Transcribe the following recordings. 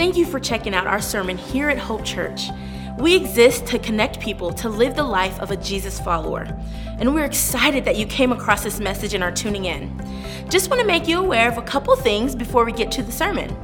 Thank you for checking out our sermon here at Hope Church. We exist to connect people to live the life of a Jesus follower. And we're excited that you came across this message and are tuning in. Just want to make you aware of a couple things before we get to the sermon.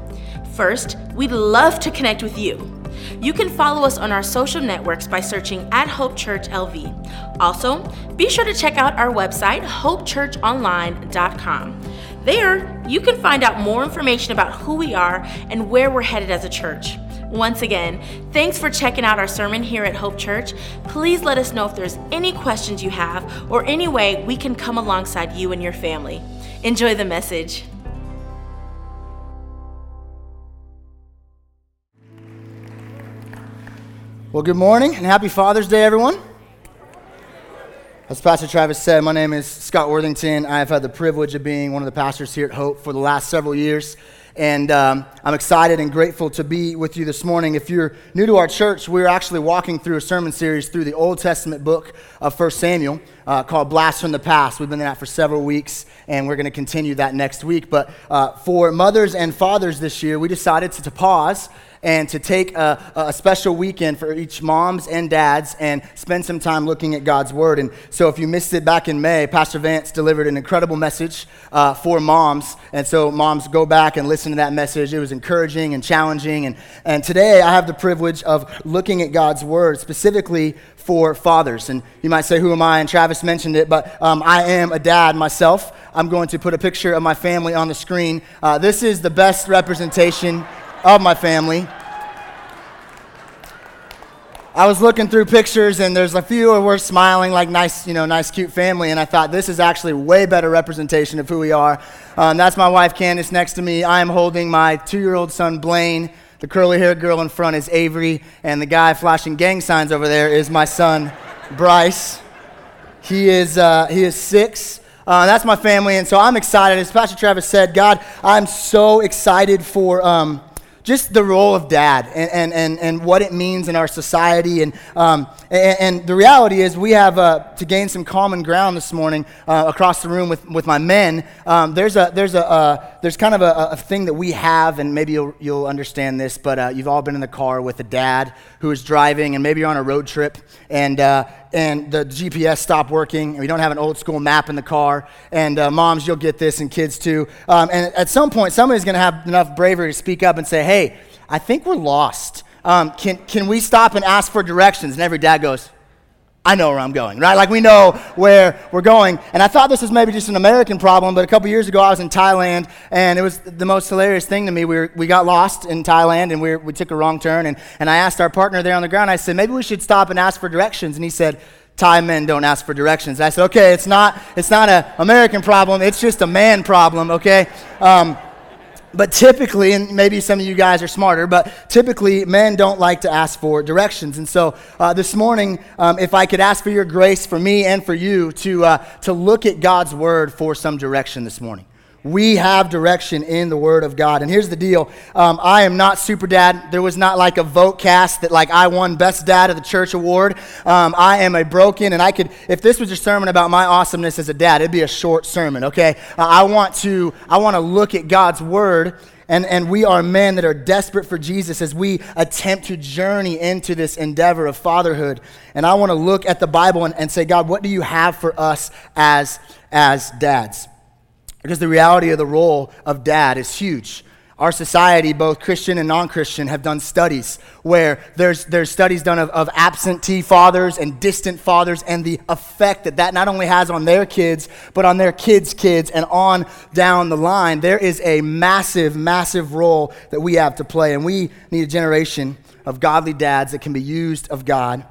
First, we'd love to connect with you. You can follow us on our social networks by searching at Hope Church LV. Also, be sure to check out our website, hopechurchonline.com. There, you can find out more information about who we are and where we're headed as a church. Once again, thanks for checking out our sermon here at Hope Church. Please let us know if there's any questions you have or any way we can come alongside you and your family. Enjoy the message. Well, good morning and happy Father's Day, everyone. As Pastor Travis said, my name is Scott Worthington. I have had the privilege of being one of the pastors here at Hope for the last several years. And um, I'm excited and grateful to be with you this morning. If you're new to our church, we're actually walking through a sermon series through the Old Testament book of 1 Samuel uh, called Blast from the Past. We've been in that for several weeks, and we're going to continue that next week. But uh, for mothers and fathers this year, we decided to, to pause and to take a, a, special weekend for each moms and dads and spend some time looking at God's Word. And so, if you missed it back in May, Pastor Vance delivered an incredible message uh, for moms. And so, moms, go back and listen to that message. It was encouraging and challenging. And, and today, I have the privilege of looking at God's Word specifically for fathers. And you might say, Who am I? And Travis mentioned it, but um, I am a dad myself. I'm going to put a picture of my family on the screen. Uh, this is the best representation of my family. I was looking through pictures and there's a few where we're smiling like nice, you know, nice, cute family. And I thought this is actually way better representation of who we are. Um, that's my wife, Candace, next to me. I am holding my two year old son, Blaine. The curly haired girl in front is Avery. And the guy flashing gang signs over there is my son, Bryce. He is, uh, he is six. Uh, that's my family. And so I'm excited. As Pastor Travis said, God, I'm so excited for. Um, just the role of dad and, and, and, and what it means in our society. And, um, and, and, the reality is, we have uh, to gain some common ground this morning uh, across the room with, with my men. Um, there's, a, there's, a, uh, there's kind of a, a, thing that we have, and maybe you'll, you'll understand this, but uh, you've all been in the car with a dad who is driving, and maybe you're on a road trip, and uh, and the GPS stopped working, and we don't have an old school map in the car. And uh, moms, you'll get this, and kids too. Um, and at some point, somebody's going to have enough bravery to speak up and say, hey, I think we're lost. Um, can, can we stop and ask for directions? And every dad goes, I know where I'm going, right? Like we know where we're going. And I thought this was maybe just an American problem, but a couple years ago I was in Thailand, and it was the most hilarious thing to me. We, were, we got lost in Thailand, and we, were, we took a wrong turn. And, and I asked our partner there on the ground, I said, maybe we should stop and ask for directions. And he said, Thai men don't ask for directions. I said, okay, it's not, it's not an American problem, it's just a man problem, okay? Um, but typically, and maybe some of you guys are smarter, but typically men don't like to ask for directions. And so uh, this morning, um, if I could ask for your grace for me and for you to, uh, to look at God's word for some direction this morning. We have direction in the Word of God. And here's the deal um, I am not super dad. There was not like a vote cast that, like, I won Best Dad of the Church Award. Um, I am a broken, and I could, if this was a sermon about my awesomeness as a dad, it'd be a short sermon, okay? Uh, I want to, I want to look at God's Word and, and we are men that are desperate for Jesus as we attempt to journey into this endeavor of fatherhood. And I want to look at the Bible and, and say, God, what do you have for us as, as dads? Because the reality of the role of dad is huge. Our society, both Christian and non Christian, have done studies where there's, there's studies done of, of absentee fathers and distant fathers and the effect that that not only has on their kids, but on their kids' kids and on down the line. There is a massive, massive role that we have to play. And we need a generation of godly dads that can be used of God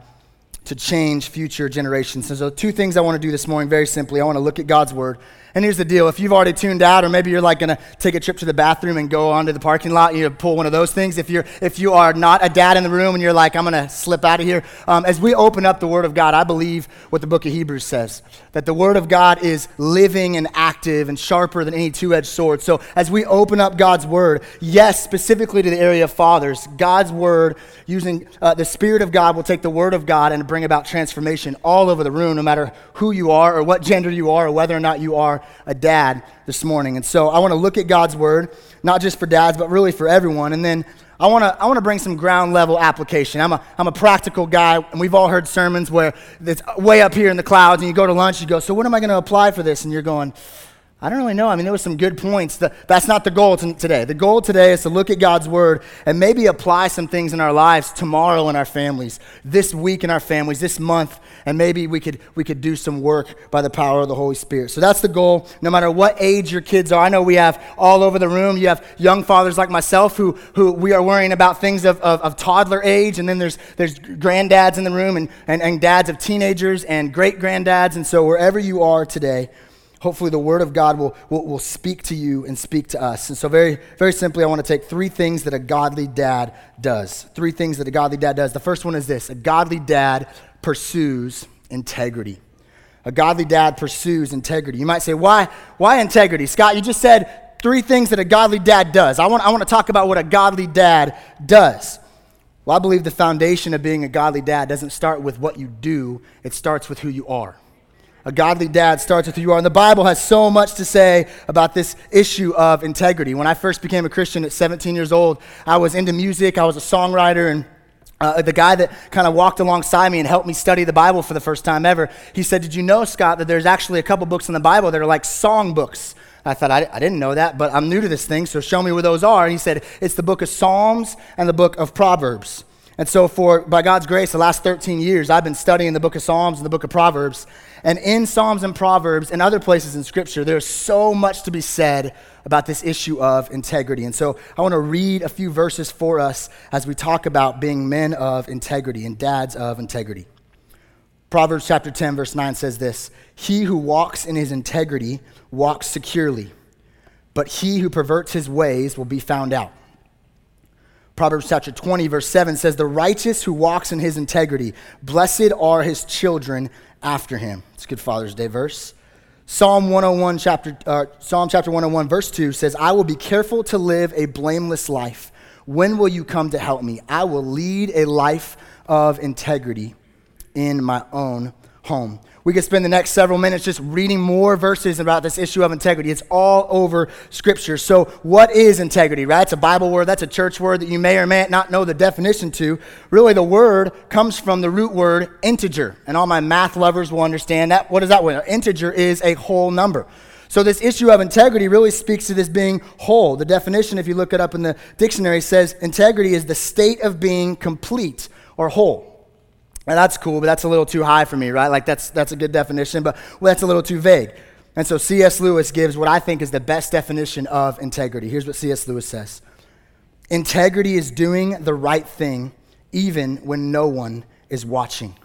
to change future generations. So, two things I want to do this morning very simply. I want to look at God's word and here's the deal if you've already tuned out, or maybe you're like gonna take a trip to the bathroom and go onto the parking lot, and you pull one of those things. If, you're, if you are not a dad in the room and you're like, I'm gonna slip out of here, um, as we open up the Word of God, I believe what the book of Hebrews says that the Word of God is living and active and sharper than any two edged sword. So as we open up God's Word, yes, specifically to the area of fathers, God's Word, using uh, the Spirit of God, will take the Word of God and bring about transformation all over the room, no matter who you are or what gender you are or whether or not you are a dad this morning. And so I want to look at God's word, not just for dads, but really for everyone. And then I want to I wanna bring some ground level application. I'm a, I'm a practical guy, and we've all heard sermons where it's way up here in the clouds, and you go to lunch, you go, So, what am I going to apply for this? And you're going, I don't really know. I mean, there were some good points. That's not the goal today. The goal today is to look at God's word and maybe apply some things in our lives tomorrow in our families, this week in our families, this month, and maybe we could we could do some work by the power of the Holy Spirit. So that's the goal. No matter what age your kids are, I know we have all over the room. You have young fathers like myself who who we are worrying about things of, of, of toddler age, and then there's there's granddads in the room and, and, and dads of teenagers and great granddads. And so wherever you are today hopefully the word of god will, will, will, speak to you and speak to us and so very very simply i want to take three things that a godly dad does three things that a godly dad does the first one is this a godly dad pursues integrity. A godly dad pursues integrity. You might say why why integrity? Scott you just said three things that a godly dad does. I want, I want to talk about what a godly dad does. Well i believe the foundation of being a godly dad doesn't start with what you do. It starts with who you are. A godly dad starts with who you are. And the Bible has so much to say about this issue of integrity. When I first became a Christian at 17 years old, I was into music, I was a songwriter, and uh, the guy that kind of walked alongside me and helped me study the Bible for the first time ever, he said, Did you know, Scott, that there's actually a couple books in the Bible that are like song books? I thought, I, I, didn't know that, but I'm new to this thing, so show me where those are. And he said, It's the book of Psalms and the book of Proverbs. And so, for by God's grace, the last 13 years, I've been studying the book of Psalms and the book of Proverbs. And in Psalms and Proverbs and other places in Scripture, there's so much to be said about this issue of integrity. And so I want to read a few verses for us as we talk about being men of integrity and dads of integrity. Proverbs chapter 10, verse 9 says this He who walks in his integrity walks securely, but he who perverts his ways will be found out. Proverbs chapter 20, verse 7 says, The righteous who walks in his integrity, blessed are his children after him. It's a good Father's Day verse. Psalm 101, chapter, uh, Psalm chapter 101, verse 2 says, I will be careful to live a blameless life. When will you come to help me? I will lead a life of integrity in my own home. We could spend the next several minutes just reading more verses about this issue of integrity. It's all over Scripture. So, what is integrity, right? It's a Bible word, that's a church word that you may or may not know the definition to. Really, the word comes from the root word integer. And all my math lovers will understand that. What is that word? Integer is a whole number. So, this issue of integrity really speaks to this being whole. The definition, if you look it up in the dictionary, says integrity is the state of being complete or whole. And that's cool, but that's a little too high for me, right? Like, that's, that's a good definition, but well, that's a little too vague. And so C.S. Lewis gives what I think is the best definition of integrity. Here's what C.S. Lewis says Integrity is doing the right thing even when no one is watching.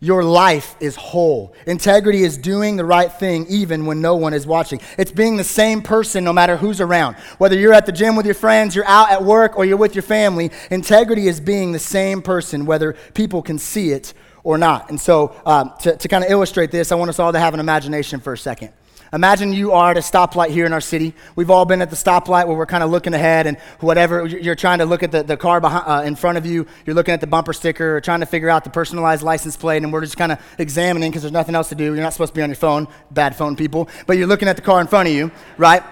Your life is whole. Integrity is doing the right thing even when no one is watching. It's being the same person no matter who's around. Whether you're at the gym with your friends, you're out at work, or you're with your family, integrity is being the same person whether people can see it or not. And so, um, to, to kind of illustrate this, I want us all to have an imagination for a second. Imagine you are at a stoplight here in our city. We've all been at the stoplight where we're kind of looking ahead and whatever, you're trying to look at the, the car behind, uh, in front of you, you're looking at the bumper sticker or trying to figure out the personalized license plate, and we're just kind of examining because there's nothing else to do. You're not supposed to be on your phone, bad phone people, but you're looking at the car in front of you, right?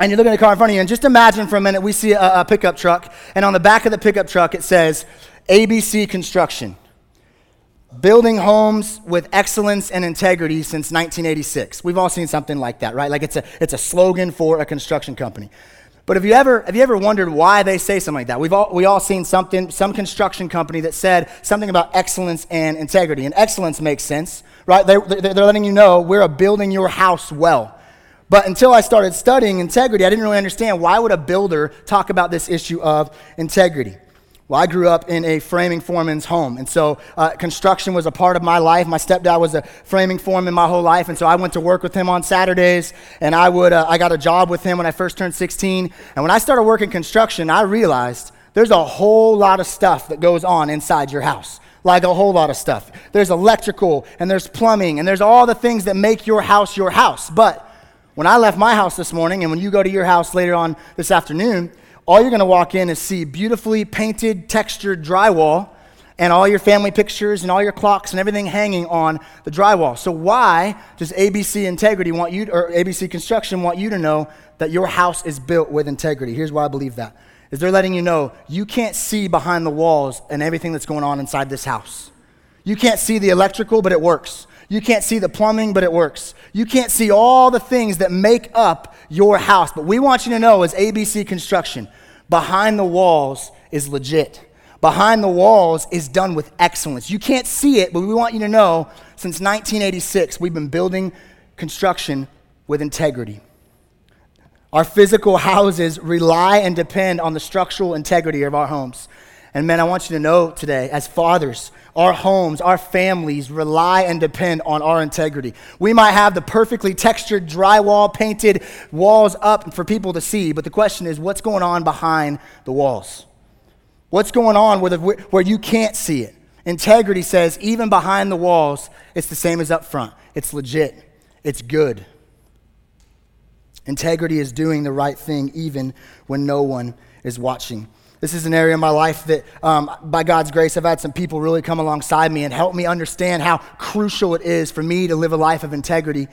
And you're looking at the car in front of you, and just imagine for a minute we see a, a pickup truck, and on the back of the pickup truck it says ABC Construction building homes with excellence and integrity since 1986. We've all seen something like that, right? Like it's a, it's a slogan for a construction company. But have you ever, have you ever wondered why they say something like that? We've all, we all seen something, some construction company that said something about excellence and integrity. And excellence makes sense, right? They, they're letting you know we're building your house well. But until I started studying integrity, I didn't really understand why would a builder talk about this issue of integrity. Well, I grew up in a framing foreman's home. And so uh, construction was a part of my life. My stepdad was a framing foreman my whole life. And so I went to work with him on Saturdays. And I, would, uh, I got a job with him when I first turned 16. And when I started working construction, I realized there's a whole lot of stuff that goes on inside your house. Like a whole lot of stuff. There's electrical and there's plumbing and there's all the things that make your house your house. But when I left my house this morning and when you go to your house later on this afternoon, all you're going to walk in is see beautifully painted, textured drywall and all your family pictures and all your clocks and everything hanging on the drywall. So why does ABC Integrity want you or ABC Construction want you to know that your house is built with integrity? Here's why I believe that. is they're letting you know you can't see behind the walls and everything that's going on inside this house. You can't see the electrical, but it works. You can't see the plumbing, but it works. You can't see all the things that make up your house. But we want you to know, as ABC Construction, behind the walls is legit. Behind the walls is done with excellence. You can't see it, but we want you to know since 1986, we've been building construction with integrity. Our physical houses rely and depend on the structural integrity of our homes. And man, I want you to know today, as fathers, our homes, our families rely and depend on our integrity. We might have the perfectly textured drywall, painted walls up for people to see, but the question is what's going on behind the walls? What's going on where, the, where you can't see it? Integrity says, even behind the walls, it's the same as up front. It's legit, it's good. Integrity is doing the right thing even when no one is watching. This is an area in my life that, um, by God's grace, I've had some people really come alongside me and help me understand how crucial it is for me to live a life of integrity.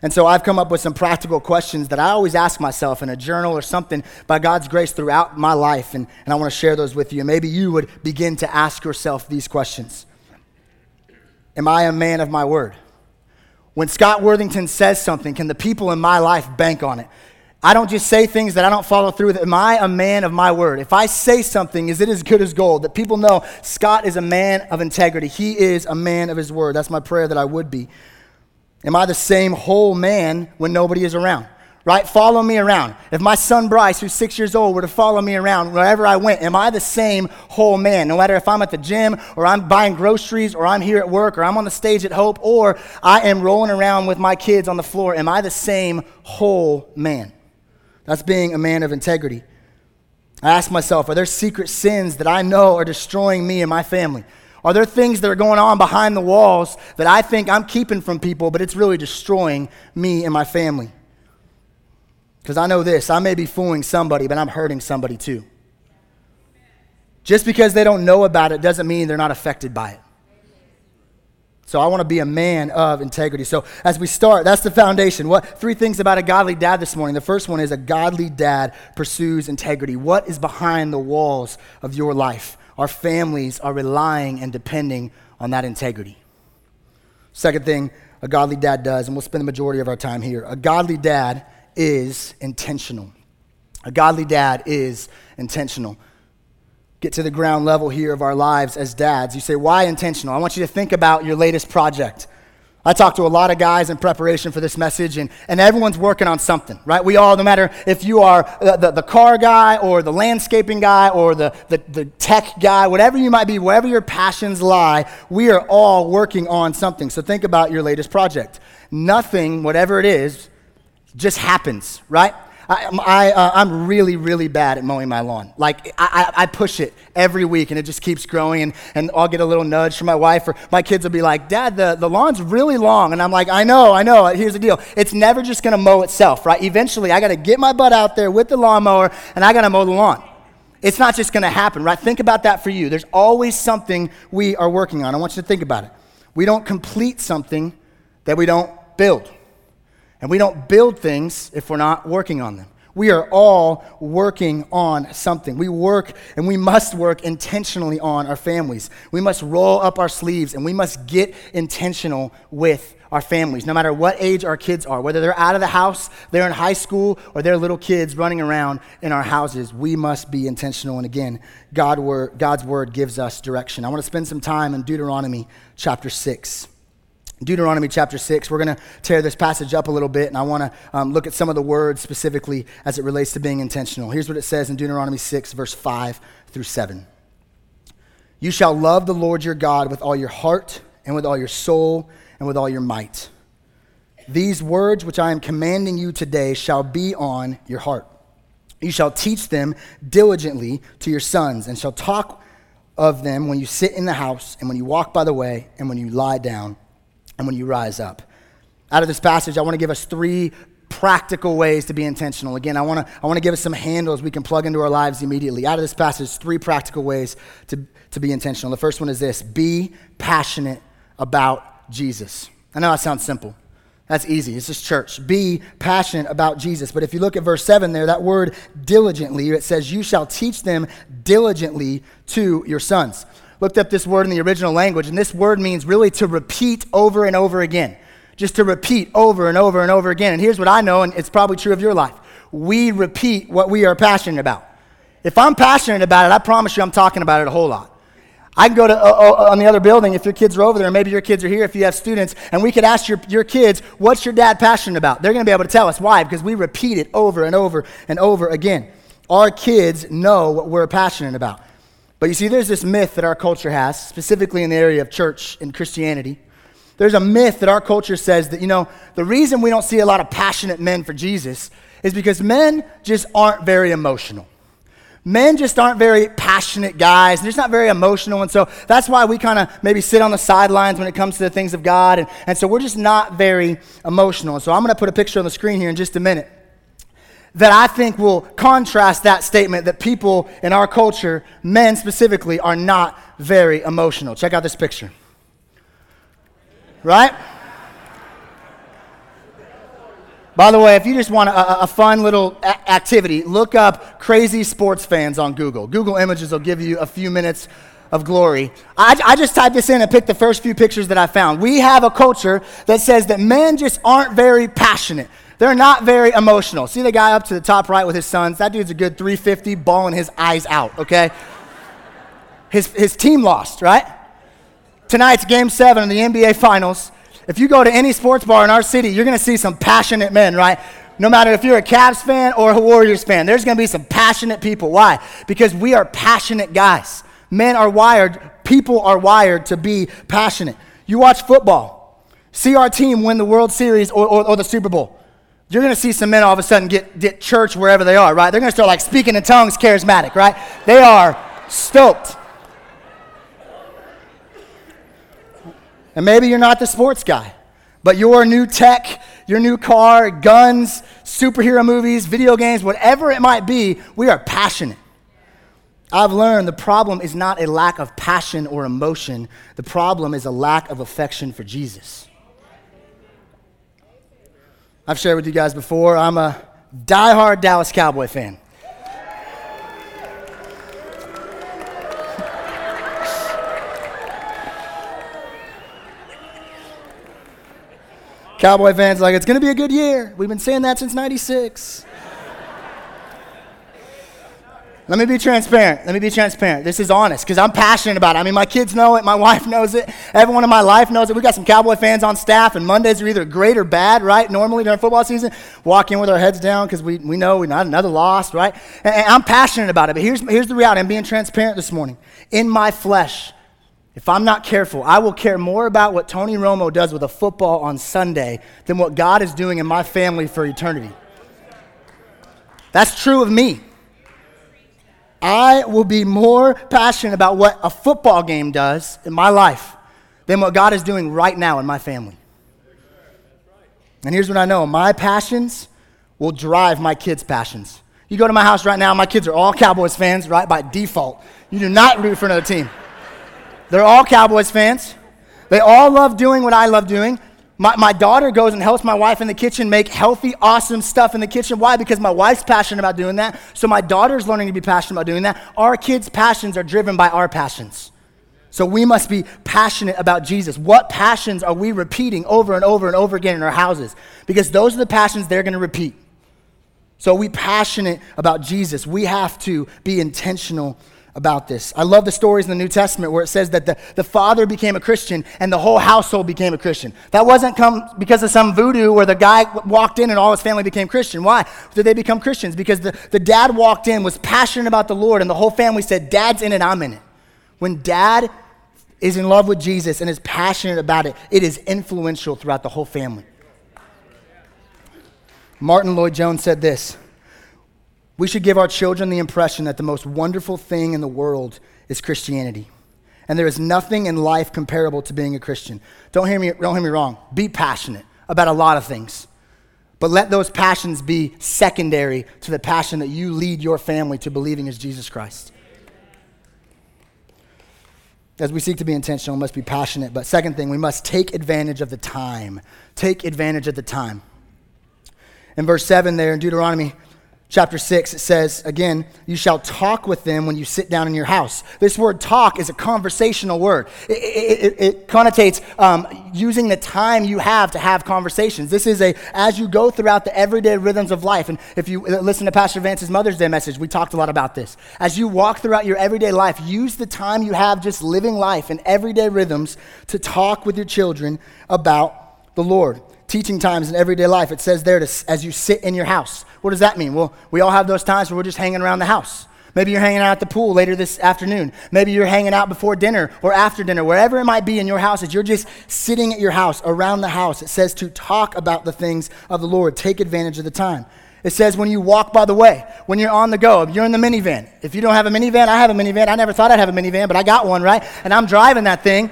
And so I've come up with some practical questions that I always ask myself in a journal or something by God's grace throughout my life. And, and I want to share those with you. And maybe you would begin to ask yourself these questions Am I a man of my word? When Scott Worthington says something, can the people in my life bank on it? I don't just say things that I don't follow through with. Am I a man of my word? If I say something, is it as good as gold? That people know Scott is a man of integrity. He is a man of his word. That's my prayer that I would be. Am I the same whole man when nobody is around? Right? Follow me around. If my son Bryce, who's six years old, were to follow me around wherever I went, am I the same whole man? No matter if I'm at the gym or I'm buying groceries or I'm here at work or I'm on the stage at Hope or I am rolling around with my kids on the floor, am I the same whole man? That's being a man of integrity. I ask myself, are there secret sins that I know are destroying me and my family? Are there things that are going on behind the walls that I think I'm keeping from people, but it's really destroying me and my family? Because I know this I may be fooling somebody, but I'm hurting somebody too. Just because they don't know about it doesn't mean they're not affected by it. So I want to be a man of integrity. So as we start, that's the foundation. What three things about a godly dad this morning? The first one is a godly dad pursues integrity. What is behind the walls of your life? Our families are relying and depending on that integrity. Second thing a godly dad does, and we'll spend the majority of our time here. A godly dad is intentional. A godly dad is intentional get to the ground level here of our lives as dads. You say, why intentional? I want you to think about your latest project. I talked to a lot of guys in preparation for this message, and, and everyone's working on something, right? We all, no matter if you are the, the, the, car guy or the landscaping guy or the, the, the tech guy, whatever you might be, wherever your passions lie, we are all working on something. So think about your latest project. Nothing, whatever it is, just happens, right? I, I, uh, I'm really, really bad at mowing my lawn. Like, I, I, push it every week and it just keeps growing. And, and I'll get a little nudge from my wife, or my kids will be like, Dad, the, the lawn's really long. And I'm like, I know, I know. Here's the deal it's never just going to mow itself, right? Eventually, I got to get my butt out there with the lawnmower and I got to mow the lawn. It's not just going to happen, right? Think about that for you. There's always something we are working on. I want you to think about it. We don't complete something that we don't build. And we don't build things if we're not working on them. We are all working on something. We work and we must work intentionally on our families. We must roll up our sleeves and we must get intentional with our families, no matter what age our kids are, whether they're out of the house, they're in high school, or they're little kids running around in our houses. We must be intentional. And again, God word, God's word gives us direction. I want to spend some time in Deuteronomy chapter 6. Deuteronomy chapter 6. We're going to tear this passage up a little bit, and I want to um, look at some of the words specifically as it relates to being intentional. Here's what it says in Deuteronomy 6, verse 5 through 7. You shall love the Lord your God with all your heart, and with all your soul, and with all your might. These words which I am commanding you today shall be on your heart. You shall teach them diligently to your sons, and shall talk of them when you sit in the house, and when you walk by the way, and when you lie down and when you rise up. Out of this passage, I want to give us three practical ways to be intentional. Again, I want to I want to give us some handles we can plug into our lives immediately. Out of this passage, three practical ways to, to be intentional. The first one is this be passionate about Jesus. I know that sounds simple. That's easy. It's just church. Be passionate about Jesus. But if you look at verse 7 there, that word diligently, it says, You shall teach them diligently to your sons. Looked up this word in the original language, and this word means really to repeat over and over again. Just to repeat over and over and over again. And here's what I know, and it's probably true of your life we repeat what we are passionate about. If I'm passionate about it, I promise you I'm talking about it a whole lot. I can go to uh, uh, on the other building if your kids are over there, maybe your kids are here if you have students, and we could ask your, your kids, what's your dad passionate about? They're going to be able to tell us. Why? Because we repeat it over and over and over again. Our kids know what we're passionate about. But you see, there's this myth that our culture has, specifically in the area of church and Christianity. There's a myth that our culture says that, you know, the reason we don't see a lot of passionate men for Jesus is because men just aren't very emotional men just aren't very passionate guys. They're just not very emotional. And so that's why we kind of maybe sit on the sidelines when it comes to the things of God. And, and so we're just not very emotional. And so I'm going to put a picture on the screen here in just a minute that I think will contrast that statement that people in our culture, men specifically, are not very emotional. Check out this picture. Right? By the way, if you just want a, a fun little a- activity, look up crazy sports fans on Google. Google Images will give you a few minutes of glory. I, I, just typed this in and picked the first few pictures that I found. We have a culture that says that men just aren't very passionate. They're not very emotional. See the guy up to the top right with his sons? That dude's a good 350, bawling his eyes out, okay? His, his team lost, right? Tonight's game seven of the NBA Finals. If you go to any sports bar in our city, you're going to see some passionate men, right? No matter if you're a Cavs fan or a Warriors fan, there's going to be some passionate people. Why? Because we are passionate guys. Men are wired, people are wired to be passionate. You watch football, see our team win the World Series or, or, or the Super Bowl. You're going to see some men all of a sudden get, get church wherever they are, right? They're going to start like speaking in tongues, charismatic, right? They are stoked. And maybe you're not the sports guy, but your new tech, your new car, guns, superhero movies, video games, whatever it might be, we are passionate. I've learned the problem is not a lack of passion or emotion, the problem is a lack of affection for Jesus. I've shared with you guys before, I'm a die-hard Dallas Cowboy fan. Cowboy fans like, it's going to be a good year. We've been saying that since 96. Let me be transparent. Let me be transparent. This is honest because I'm passionate about it. I mean, my kids know it. My wife knows it. Everyone in my life knows it. We got some Cowboy fans on staff, and Mondays are either great or bad, right? Normally during football season, walk in with our heads down because we, we know we're not another loss, right? And, and I'm passionate about it. But here's, here's the reality I'm being transparent this morning. In my flesh, if I'm not careful, I will care more about what Tony Romo does with a football on Sunday than what God is doing in my family for eternity. That's true of me. I will be more passionate about what a football game does in my life than what God is doing right now in my family. And here's what I know my passions will drive my kids' passions. You go to my house right now, my kids are all Cowboys fans, right? By default. You do not root for another team. They're all Cowboys fans. They all love doing what I love doing. My, my daughter goes and helps my wife in the kitchen make healthy, awesome stuff in the kitchen. Why? Because my wife's passionate about doing that. So my daughter's learning to be passionate about doing that. Our kids' passions are driven by our passions. So we must be passionate about Jesus. What passions are we repeating over and over and over again in our houses? Because those are the passions they're going to repeat. So we passionate about Jesus. We have to be intentional about this. I love the stories in the New Testament where it says that the, the father became a Christian and the whole household became a Christian. That wasn't come because of some voodoo where the guy walked in and all his family became Christian. Why did they become Christians? Because the, the dad walked in, was passionate about the Lord, and the whole family said, Dad's in it, I'm in it. When dad is in love with Jesus and is passionate about it, it is influential throughout the whole family. Martyn Lloyd-Jones said this we should give our children the impression that the most wonderful thing in the world is Christianity. And there is nothing in life comparable to being a Christian. Don't hear me, don't hear me wrong. Be passionate about a lot of things. But let those passions be secondary to the passion that you lead your family to believing is Jesus Christ. as we seek to be intentional, we must be passionate. But second thing, we must take advantage of the time. Take advantage of the time. In verse 7 there in Deuteronomy chapter 6, it says, again, you shall talk with them when you sit down in your house. This word talk is a conversational word. It, it, it, connotates um, using the time you have to have conversations. This is a, as you go throughout the everyday rhythms of life, and if you listen to Pastor Vance's Mother's Day message, we talked a lot about this. As you walk throughout your everyday life, use the time you have just living life in everyday rhythms to talk with your children about the Lord teaching times in everyday life. It says there to, as you sit in your house. What does that mean? Well, we all have those times where we're just hanging around the house. Maybe you're hanging out at the pool later this afternoon. Maybe you're hanging out before dinner or after dinner, wherever it might be in your house. As you're just sitting at your house, around the house, it says to talk about the things of the Lord. Take advantage of the time. It says when you walk by the way, when you're on the go, you're in the minivan. If you don't have a minivan, I have a minivan. I never thought I'd have a minivan, but I got one, right? And I'm driving that thing.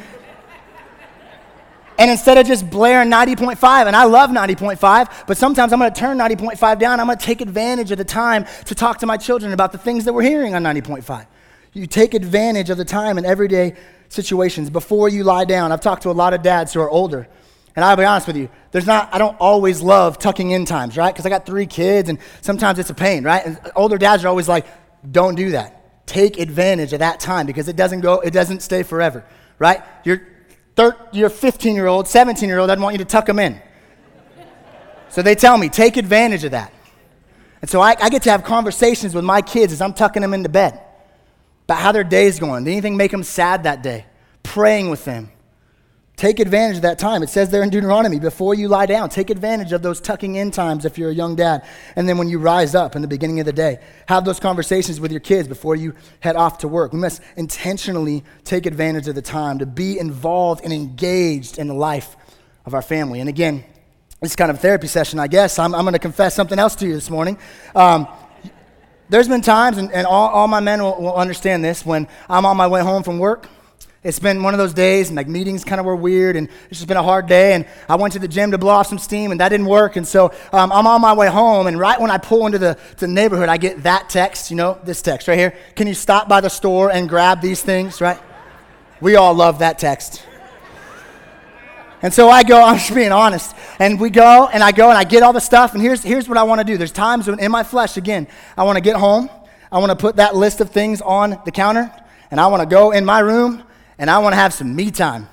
And instead of just blaring 90.5, and I love 90.5, but sometimes I'm going to turn 90.5 down. I'm going to take advantage of the time to talk to my children about the things that we're hearing on 90.5. You take advantage of the time in everyday situations before you lie down. I've talked to a lot of dads who are older. And I'll be honest with you, there's not, I don't always love tucking in times, right? Because I got three kids and sometimes it's a pain, right? And older dads are always like, don't do that. Take advantage of that time because it doesn't go, it doesn't stay forever, right? You're, thir- your 15 year old, 17 year old doesn't want you to tuck them in. So they tell me, take advantage of that. And so I, I, get to have conversations with my kids as I'm tucking them into bed about how their day's going. Did anything make them sad that day? Praying with them. Take advantage of that time. It says there in Deuteronomy, before you lie down, take advantage of those tucking in times if you're a young dad. And then when you rise up in the beginning of the day, have those conversations with your kids before you head off to work. We must intentionally take advantage of the time to be involved and engaged in the life of our family. And again, this kind of therapy session, I guess. I'm, I'm going to confess something else to you this morning. Um, there's been times, and, and all, all my men will, will understand this, when I'm on my way home from work it's been one of those days, and like meetings kind of were weird, and it's just been a hard day. And I went to the gym to blow off some steam, and that didn't work. And so um, I'm on my way home, and right when I pull into the, the neighborhood, I get that text, you know, this text right here. Can you stop by the store and grab these things, right? We all love that text. And so I go, I'm just being honest. And we go, and I go, and I get all the stuff. And here's, here's what I want to do. There's times when in my flesh, again, I want to get home. I want to put that list of things on the counter. And I want to go in my room and I want to have some me time.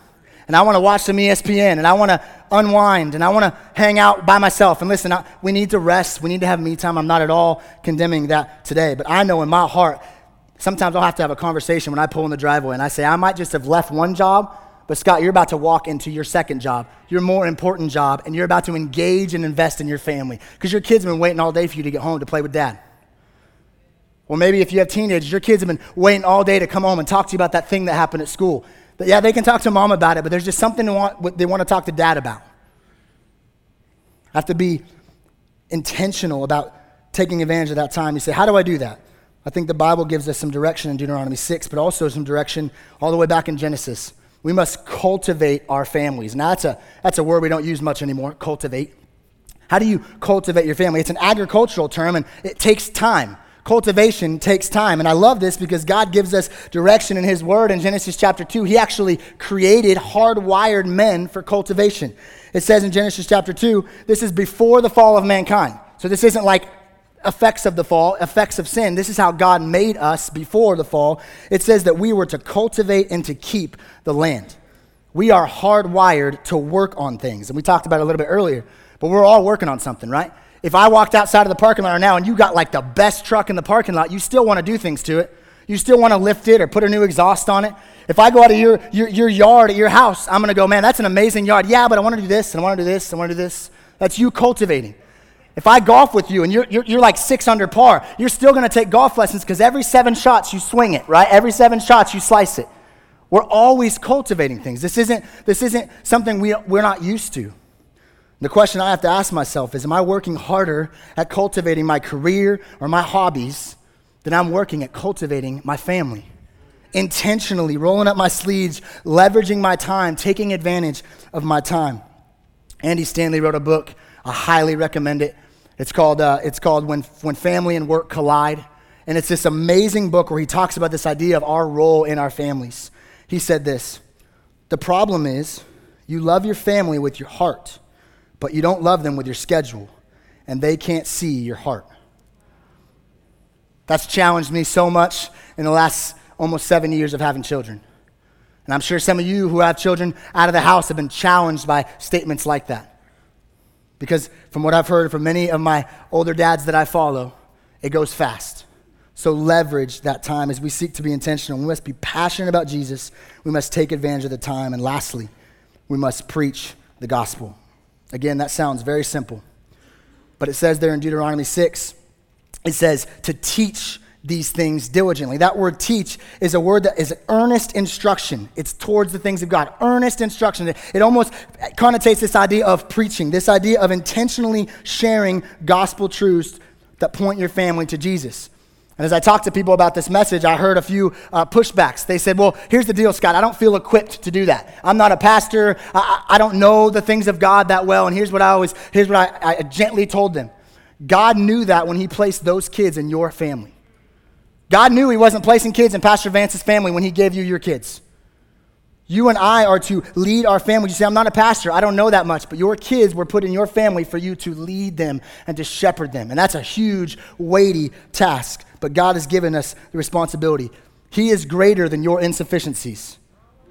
And I want to watch some ESPN and I want to unwind and I want to hang out by myself. And listen, I, we need to rest. We need to have me time. I'm not at all condemning that today. But I know in my heart, sometimes I'll have to have a conversation when I pull in the driveway and I say, I might just have left one job, but Scott, you're about to walk into your second job, your more important job, and you're about to engage and invest in your family because your kids have been waiting all day for you to get home to play with dad. Or maybe if you have teenagers, your kids have been waiting all day to come home and talk to you about that thing that happened at school. But yeah, they can talk to mom about it, but there's just something they want, they want to talk to dad about. I have to be intentional about taking advantage of that time. You say, How do I do that? I think the Bible gives us some direction in Deuteronomy 6, but also some direction all the way back in Genesis. We must cultivate our families. Now, that's a, that's a word we don't use much anymore cultivate. How do you cultivate your family? It's an agricultural term, and it takes time cultivation takes time. And I love this because God gives us direction in His Word in Genesis chapter 2. He actually created hardwired men for cultivation. It says in Genesis chapter 2, this is before the fall of mankind. So this isn't like effects of the fall, effects of sin. This is how God made us before the fall. It says that we were to cultivate and to keep the land. We are hardwired to work on things. And we talked about it a little bit earlier, but we're all working on something, right? If I walked outside of the parking lot now and you got like the best truck in the parking lot, you still want to do things to it. You still want to lift it or put a new exhaust on it. If I go out of your, your, your yard at your house, I'm going to go, man, that's an amazing yard. Yeah, but I want to do this and I want to do this, and I want to do this. That's you cultivating. If I golf with you and you're, you're, you're like six under par, you're still going to take golf lessons because every seven shots you swing it, right? Every seven shots you slice it. We're always cultivating things. This isn't, this isn't something we, we're not used to. The question I have to ask myself is Am I working harder at cultivating my career or my hobbies than I'm working at cultivating my family? Intentionally rolling up my sleeves, leveraging my time, taking advantage of my time. Andy Stanley wrote a book. I highly recommend it. It's called, uh, it's called when, when Family and Work Collide. And it's this amazing book where he talks about this idea of our role in our families. He said this The problem is you love your family with your heart, but you don't love them with your schedule, and they can't see your heart. That's challenged me so much in the last almost seven years of having children. And I'm sure some of you who have children out of the house have been challenged by statements like that. Because from what I've heard from many of my older dads that I follow, it goes fast. So leverage that time as we seek to be intentional. We must be passionate about Jesus. We must take advantage of the time. And lastly, we must preach the gospel. Again, that sounds very simple. But it says there in Deuteronomy 6, it says to teach these things diligently. That word teach is a word that is earnest instruction. It's towards the things of God. Earnest instruction. It almost connotates this idea of preaching, this idea of intentionally sharing gospel truths that point your family to Jesus. And as I talked to people about this message, I heard a few uh, pushbacks. They said, Well, here's the deal, Scott. I don't feel equipped to do that. I'm not a pastor. I, I don't know the things of God that well. And here's what I always, here's what I, I gently told them God knew that when He placed those kids in your family. God knew He wasn't placing kids in Pastor Vance's family when He gave you your kids. You and I are to lead our family. You say, I'm not a pastor. I don't know that much. But your kids were put in your family for you to lead them and to shepherd them. And that's a huge, weighty task but God has given us the responsibility. He is greater than your insufficiencies.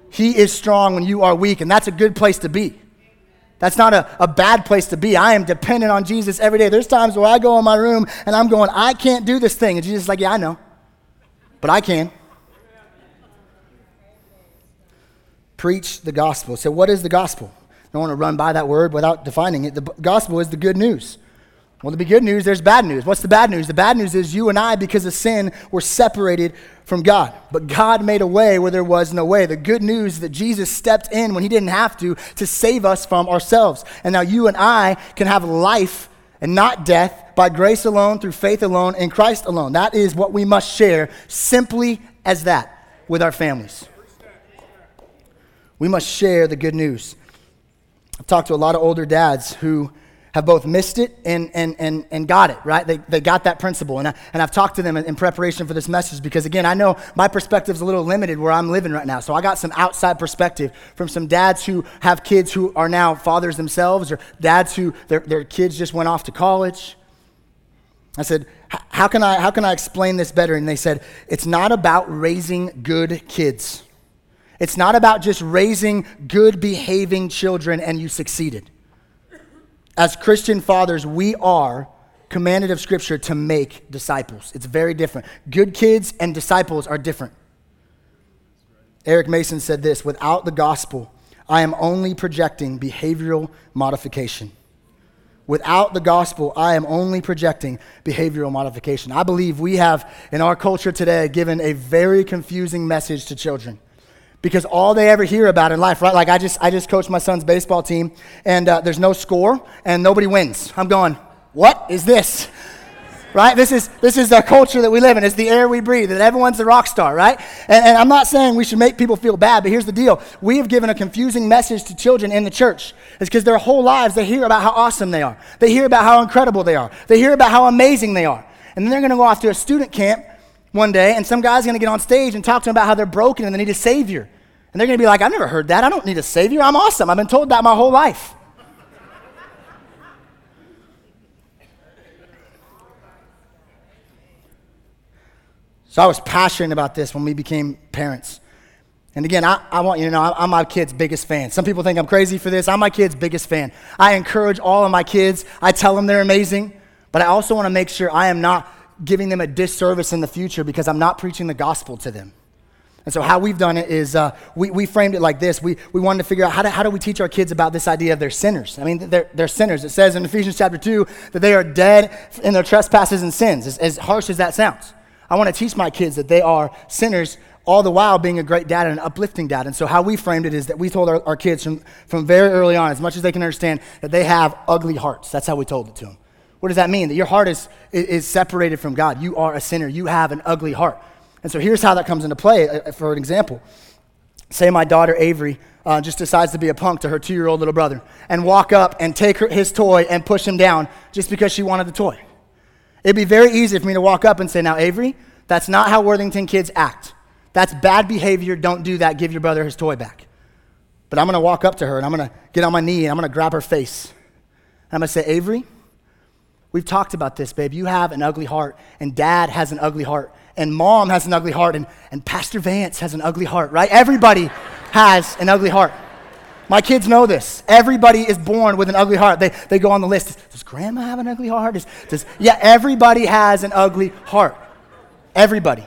He is strong when you are weak, and that's a good place to be. That's not a, a bad place to be. I am dependent on Jesus every day. There's times where I go in my room and I'm going, I can't do this thing. And Jesus is like, Yeah, I know, but I can. Preach the gospel. So, what is the gospel? I don't want to run by that word without defining it. The gospel is the good news. Well, the good news, there's bad news. What's the bad news? The bad news is you and I, because of sin, were separated from God. But God made a way where there was no way. The good news that Jesus stepped in when he didn't have to to save us from ourselves. And now you and I can have life and not death by grace alone, through faith alone, in Christ alone. That is what we must share simply as that with our families. We must share the good news. I've talked to a lot of older dads who have both missed it and, and, and, and got it, right? They, they got that principle. And, I, and I've talked to them in, preparation for this message because, again, I know my perspective is a little limited where I'm living right now. So I got some outside perspective from some dads who have kids who are now fathers themselves or dads who their, their kids just went off to college. I said, how can I, how can I explain this better? And they said, it's not about raising good kids. It's not about just raising good behaving children and you succeeded as Christian fathers, we are commanded of Scripture to make disciples. It's very different. Good kids and disciples are different. Eric Mason said this without the gospel, I am only projecting behavioral modification. Without the gospel, I am only projecting behavioral modification. I believe we have, in our culture today, given a very confusing message to children because all they ever hear about in life, right? Like I just, I just coached my son's baseball team, and uh, there's no score, and nobody wins. I'm going, what is this? Right? This is this is the culture that we live in. It's the air we breathe. That everyone's the rock star, right? And, and I'm not saying we should make people feel bad, but here's the deal: we have given a confusing message to children in the church. It's because their whole lives they hear about how awesome they are. They hear about how incredible they are. They hear about how amazing they are, and then they're going to go off to a student camp one day, and some guy's going to get on stage and talk to them about how they're broken and they need a Savior. And they're going to be like, I've never heard that. I don't need a Savior. I'm awesome. I've been told that my whole life. So I was passionate about this when we became parents. And again, I, I, want you to know I'm my kid's biggest fan. Some people think I'm crazy for this. I'm my kid's biggest fan. I encourage all of my kids. I tell them they're amazing, but I also want to make sure I am not giving them a disservice in the future because I'm not preaching the gospel to them. And so, how we've done it is uh, we, we framed it like this. We, we wanted to figure out how do, how do we teach our kids about this idea of they're sinners? I mean, they're, they're sinners. It says in Ephesians chapter 2 that they are dead in their trespasses and sins, as, as harsh as that sounds. I want to teach my kids that they are sinners all the while being a great dad and an uplifting dad. And so, how we framed it is that we told our, our kids from, from very early on, as much as they can understand, that they have ugly hearts. That's how we told it to them. What does that mean? That your heart is, is separated from God. You are a sinner. You have an ugly heart. And so here's how that comes into play uh, uh, for an example. Say my daughter Avery uh, just decides to be a punk to her two year old little brother and walk up and take her, his toy and push him down just because she wanted the toy. It'd be very easy for me to walk up and say, Now, Avery, that's not how Worthington kids act. That's bad behavior. Don't do that. Give your brother his toy back. But I'm going to walk up to her and I'm going to get on my knee and I'm going to grab her face. I'm going to say, Avery, we've talked about this, babe. You have an ugly heart, and dad has an ugly heart, and mom has an ugly heart, and, and Pastor Vance has an ugly heart, right? Everybody has an ugly heart. My kids know this. Everybody is born with an ugly heart. They, they go on the list. Does grandma have an ugly heart? Does, does, yeah, everybody has an ugly heart. Everybody.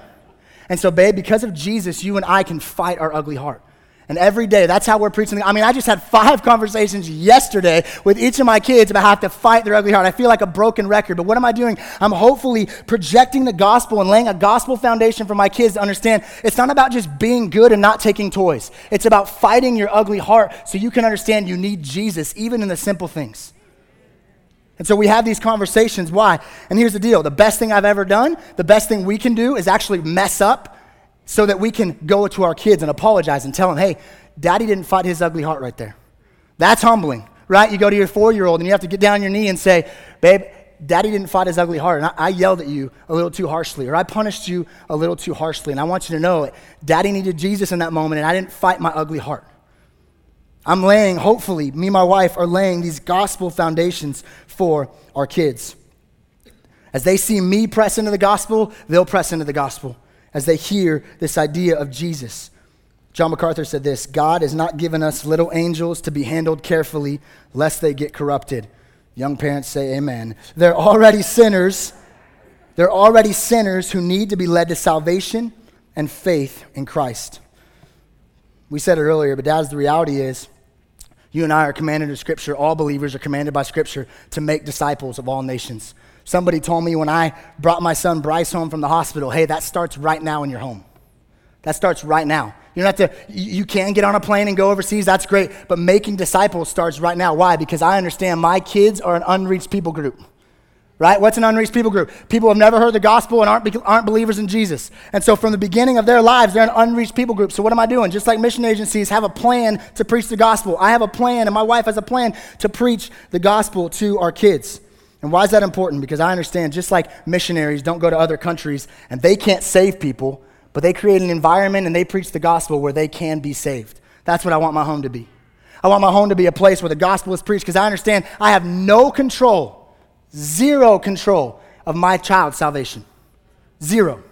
And so, babe, because of Jesus, you and I can fight our ugly heart. And every day, that's how we're preaching. I mean, I just had five conversations yesterday with each of my kids about how to fight their ugly heart. I feel like a broken record, but what am I doing? I'm hopefully projecting the gospel and laying a gospel foundation for my kids to understand it's not about just being good and not taking toys. It's about fighting your ugly heart so you can understand you need Jesus, even in the simple things. And so we have these conversations. Why? And here's the deal the best thing I've ever done, the best thing we can do is actually mess up so that we can go to our kids and apologize and tell them, hey, daddy didn't fight his ugly heart right there. That's humbling, right? You go to your four year old and you have to get down on your knee and say, babe, daddy didn't fight his ugly heart. And I, I, yelled at you a little too harshly, or I punished you a little too harshly. And I want you to know it. Daddy needed Jesus in that moment, and I didn't fight my ugly heart. I'm laying, hopefully, me and my wife are laying these gospel foundations for our kids. As they see me press into the gospel, they'll press into the gospel as they hear this idea of Jesus. John MacArthur said this God has not given us little angels to be handled carefully lest they get corrupted. Young parents say amen. They're already sinners. They're already sinners who need to be led to salvation and faith in Christ. We said it earlier, but Dad, the reality is you and I are commanded in Scripture, all believers are commanded by Scripture to make disciples of all nations. Somebody told me when I brought my son Bryce home from the hospital, hey, that starts right now in your home. That starts right now. You don't have to, you can get on a plane and go overseas, that's great, but making disciples starts right now. Why? Because I understand my kids are an unreached people group. Right? What's an unreached people group? People have never heard the gospel and aren't, aren't believers in Jesus. And so from the beginning of their lives, they're an unreached people group. So what am I doing? Just like mission agencies have a plan to preach the gospel. I have a plan, and my wife has a plan to preach the gospel to our kids. And why is that important? Because I understand just like missionaries don't go to other countries and they can't save people, but they create an environment and they preach the gospel where they can be saved. That's what I want my home to be. I want my home to be a place where the gospel is preached because I understand I have no control, zero control of my child's salvation. Zero.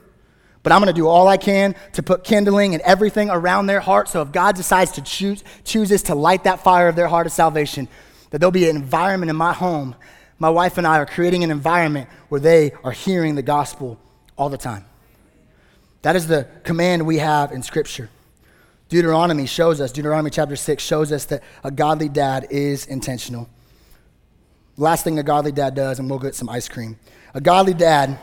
But I'm going to do all I can to put kindling and everything around their heart. So if God decides to choose, chooses to light that fire of their heart of salvation, that there'll be an environment in my home my wife and I are creating an environment where they are hearing the gospel all the time. That is the command we have in Scripture. Deuteronomy shows us, Deuteronomy chapter 6 shows us that a godly dad is intentional. Last thing a godly dad does, and we'll get some ice cream. A godly dad,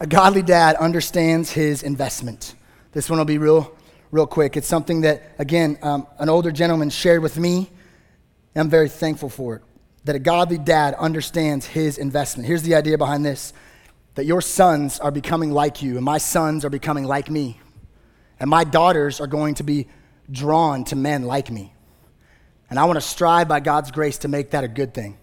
a godly dad understands his investment. This one will be real, real quick. It's something that, again, um, an older gentleman shared with me. And I'm very thankful for it that a godly dad understands his investment. Here's the idea behind this that your sons are becoming like you, and my sons are becoming like me, and my daughters are going to be drawn to men like me. And I want to strive by God's grace to make that a good thing.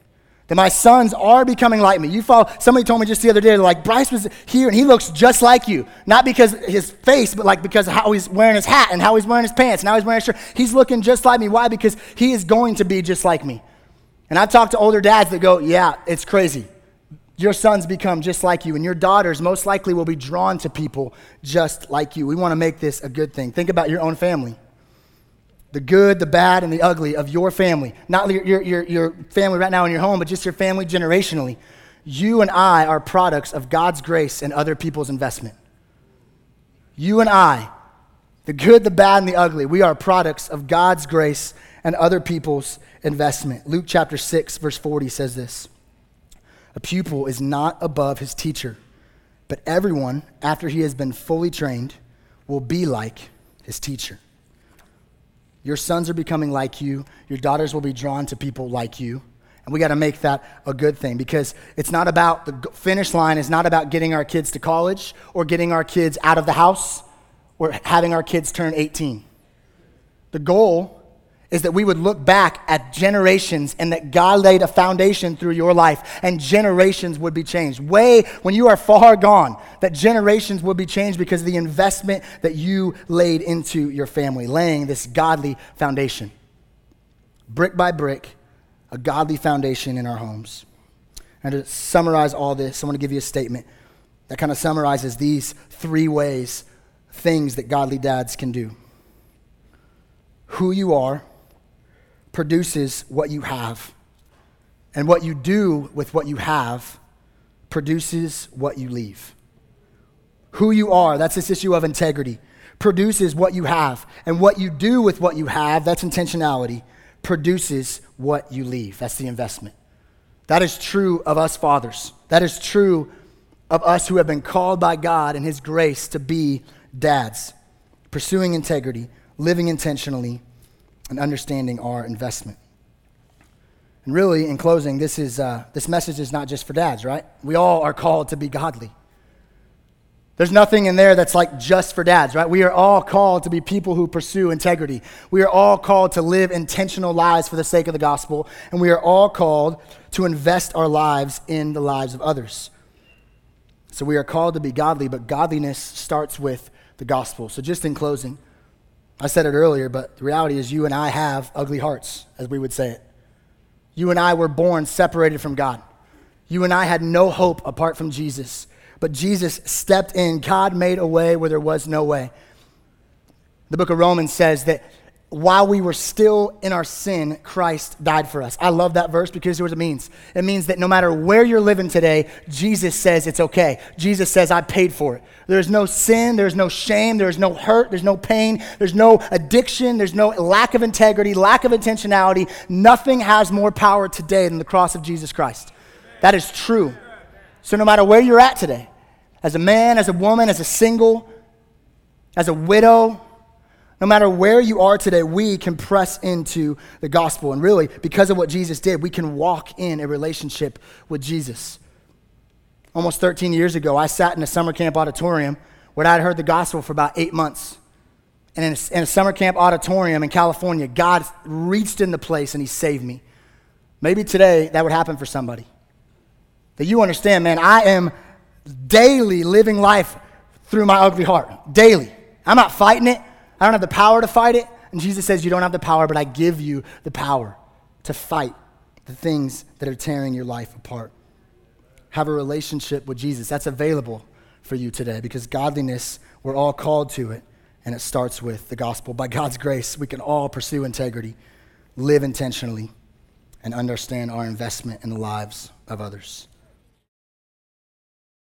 That my sons are becoming like me. You follow, somebody told me just the other day, like, Bryce was here and he looks just like you. Not because his face, but like because how he's wearing his hat and how he's wearing his pants and how he's wearing his shirt. He's looking just like me. Why? Because he is going to be just like me. And I've talked to older dads that go, yeah, it's crazy. Your sons become just like you, and your daughters most likely will be drawn to people just like you. We want to make this a good thing. Think about your own family the good, the bad, and the ugly of your family. Not your, your, your, your family right now in your home, but just your family generationally. You and I are products of God's grace and other people's investment. You and I, the good, the bad, and the ugly, we are products of God's grace and other people's investment. Luke chapter 6, verse 40 says this A pupil is not above his teacher, but everyone, after he has been fully trained, will be like his teacher. Your sons are becoming like you, your daughters will be drawn to people like you. And we got to make that a good thing because it's not about the finish line it's not about getting our kids to college or getting our kids out of the house or having our kids turn 18. The goal is that we would look back at generations and that God laid a foundation through your life and generations would be changed. Way when you are far gone, that generations would be changed because of the investment that you laid into your family, laying this godly foundation. Brick by brick, a godly foundation in our homes. And to summarize all this, I want to give you a statement that kind of summarizes these three ways, things that godly dads can do. Who you are produces what you have, and what you do with what you have produces what you leave. Who you are, that's this issue of integrity, produces what you have, and what you do with what you have, that's intentionality, produces what you leave. That's the investment. That is true of us fathers. That is true of us who have been called by God and His grace to be dads, pursuing integrity, living intentionally, and understanding our investment. And really, in closing, this, is, uh, this message is not just for dads, right? We all are called to be godly. There's nothing in there that's like just for dads, right? We are all called to be people who pursue integrity. We are all called to live intentional lives for the sake of the gospel, and we are all called to invest our lives in the lives of others. So we are called to be godly, but godliness starts with the gospel. So just in closing, I said it earlier, but the reality is you and I have ugly hearts, as we would say it. You and I were born separated from God. You and I had no hope apart from Jesus. But Jesus stepped in. God made a way where there was no way. The book of Romans says that while we were still in our sin, Christ died for us. I love that verse because here's what it means. It means that no matter where you're living today, Jesus says it's okay. Jesus says, I paid for it. There's no sin, there's no shame, there's no hurt, there's no pain, there's no addiction, there's no lack of integrity, lack of intentionality. Nothing has more power today than the cross of Jesus Christ. That is true. So no matter where you're at today, as a man, as a woman, as a single, as a widow, no matter where you are today, we can press into the gospel. And really, because of what Jesus did, we can walk in a relationship with Jesus. Almost 13 years ago, I sat in a summer camp auditorium where I'd heard the gospel for about eight months. And in a, in a summer camp auditorium in California, God reached in the place and He saved me. Maybe today that would happen for somebody. That you understand, man, I am daily living life through my ugly heart. Daily. I'm not fighting it. I don't have the power to fight it. And Jesus says, You don't have the power, but I give you the power to fight the things that are tearing your life apart. Have a relationship with Jesus. That's available for you today because godliness, we're all called to it, and it starts with the gospel. By God's grace, we can all pursue integrity, live intentionally, and understand our investment in the lives of others.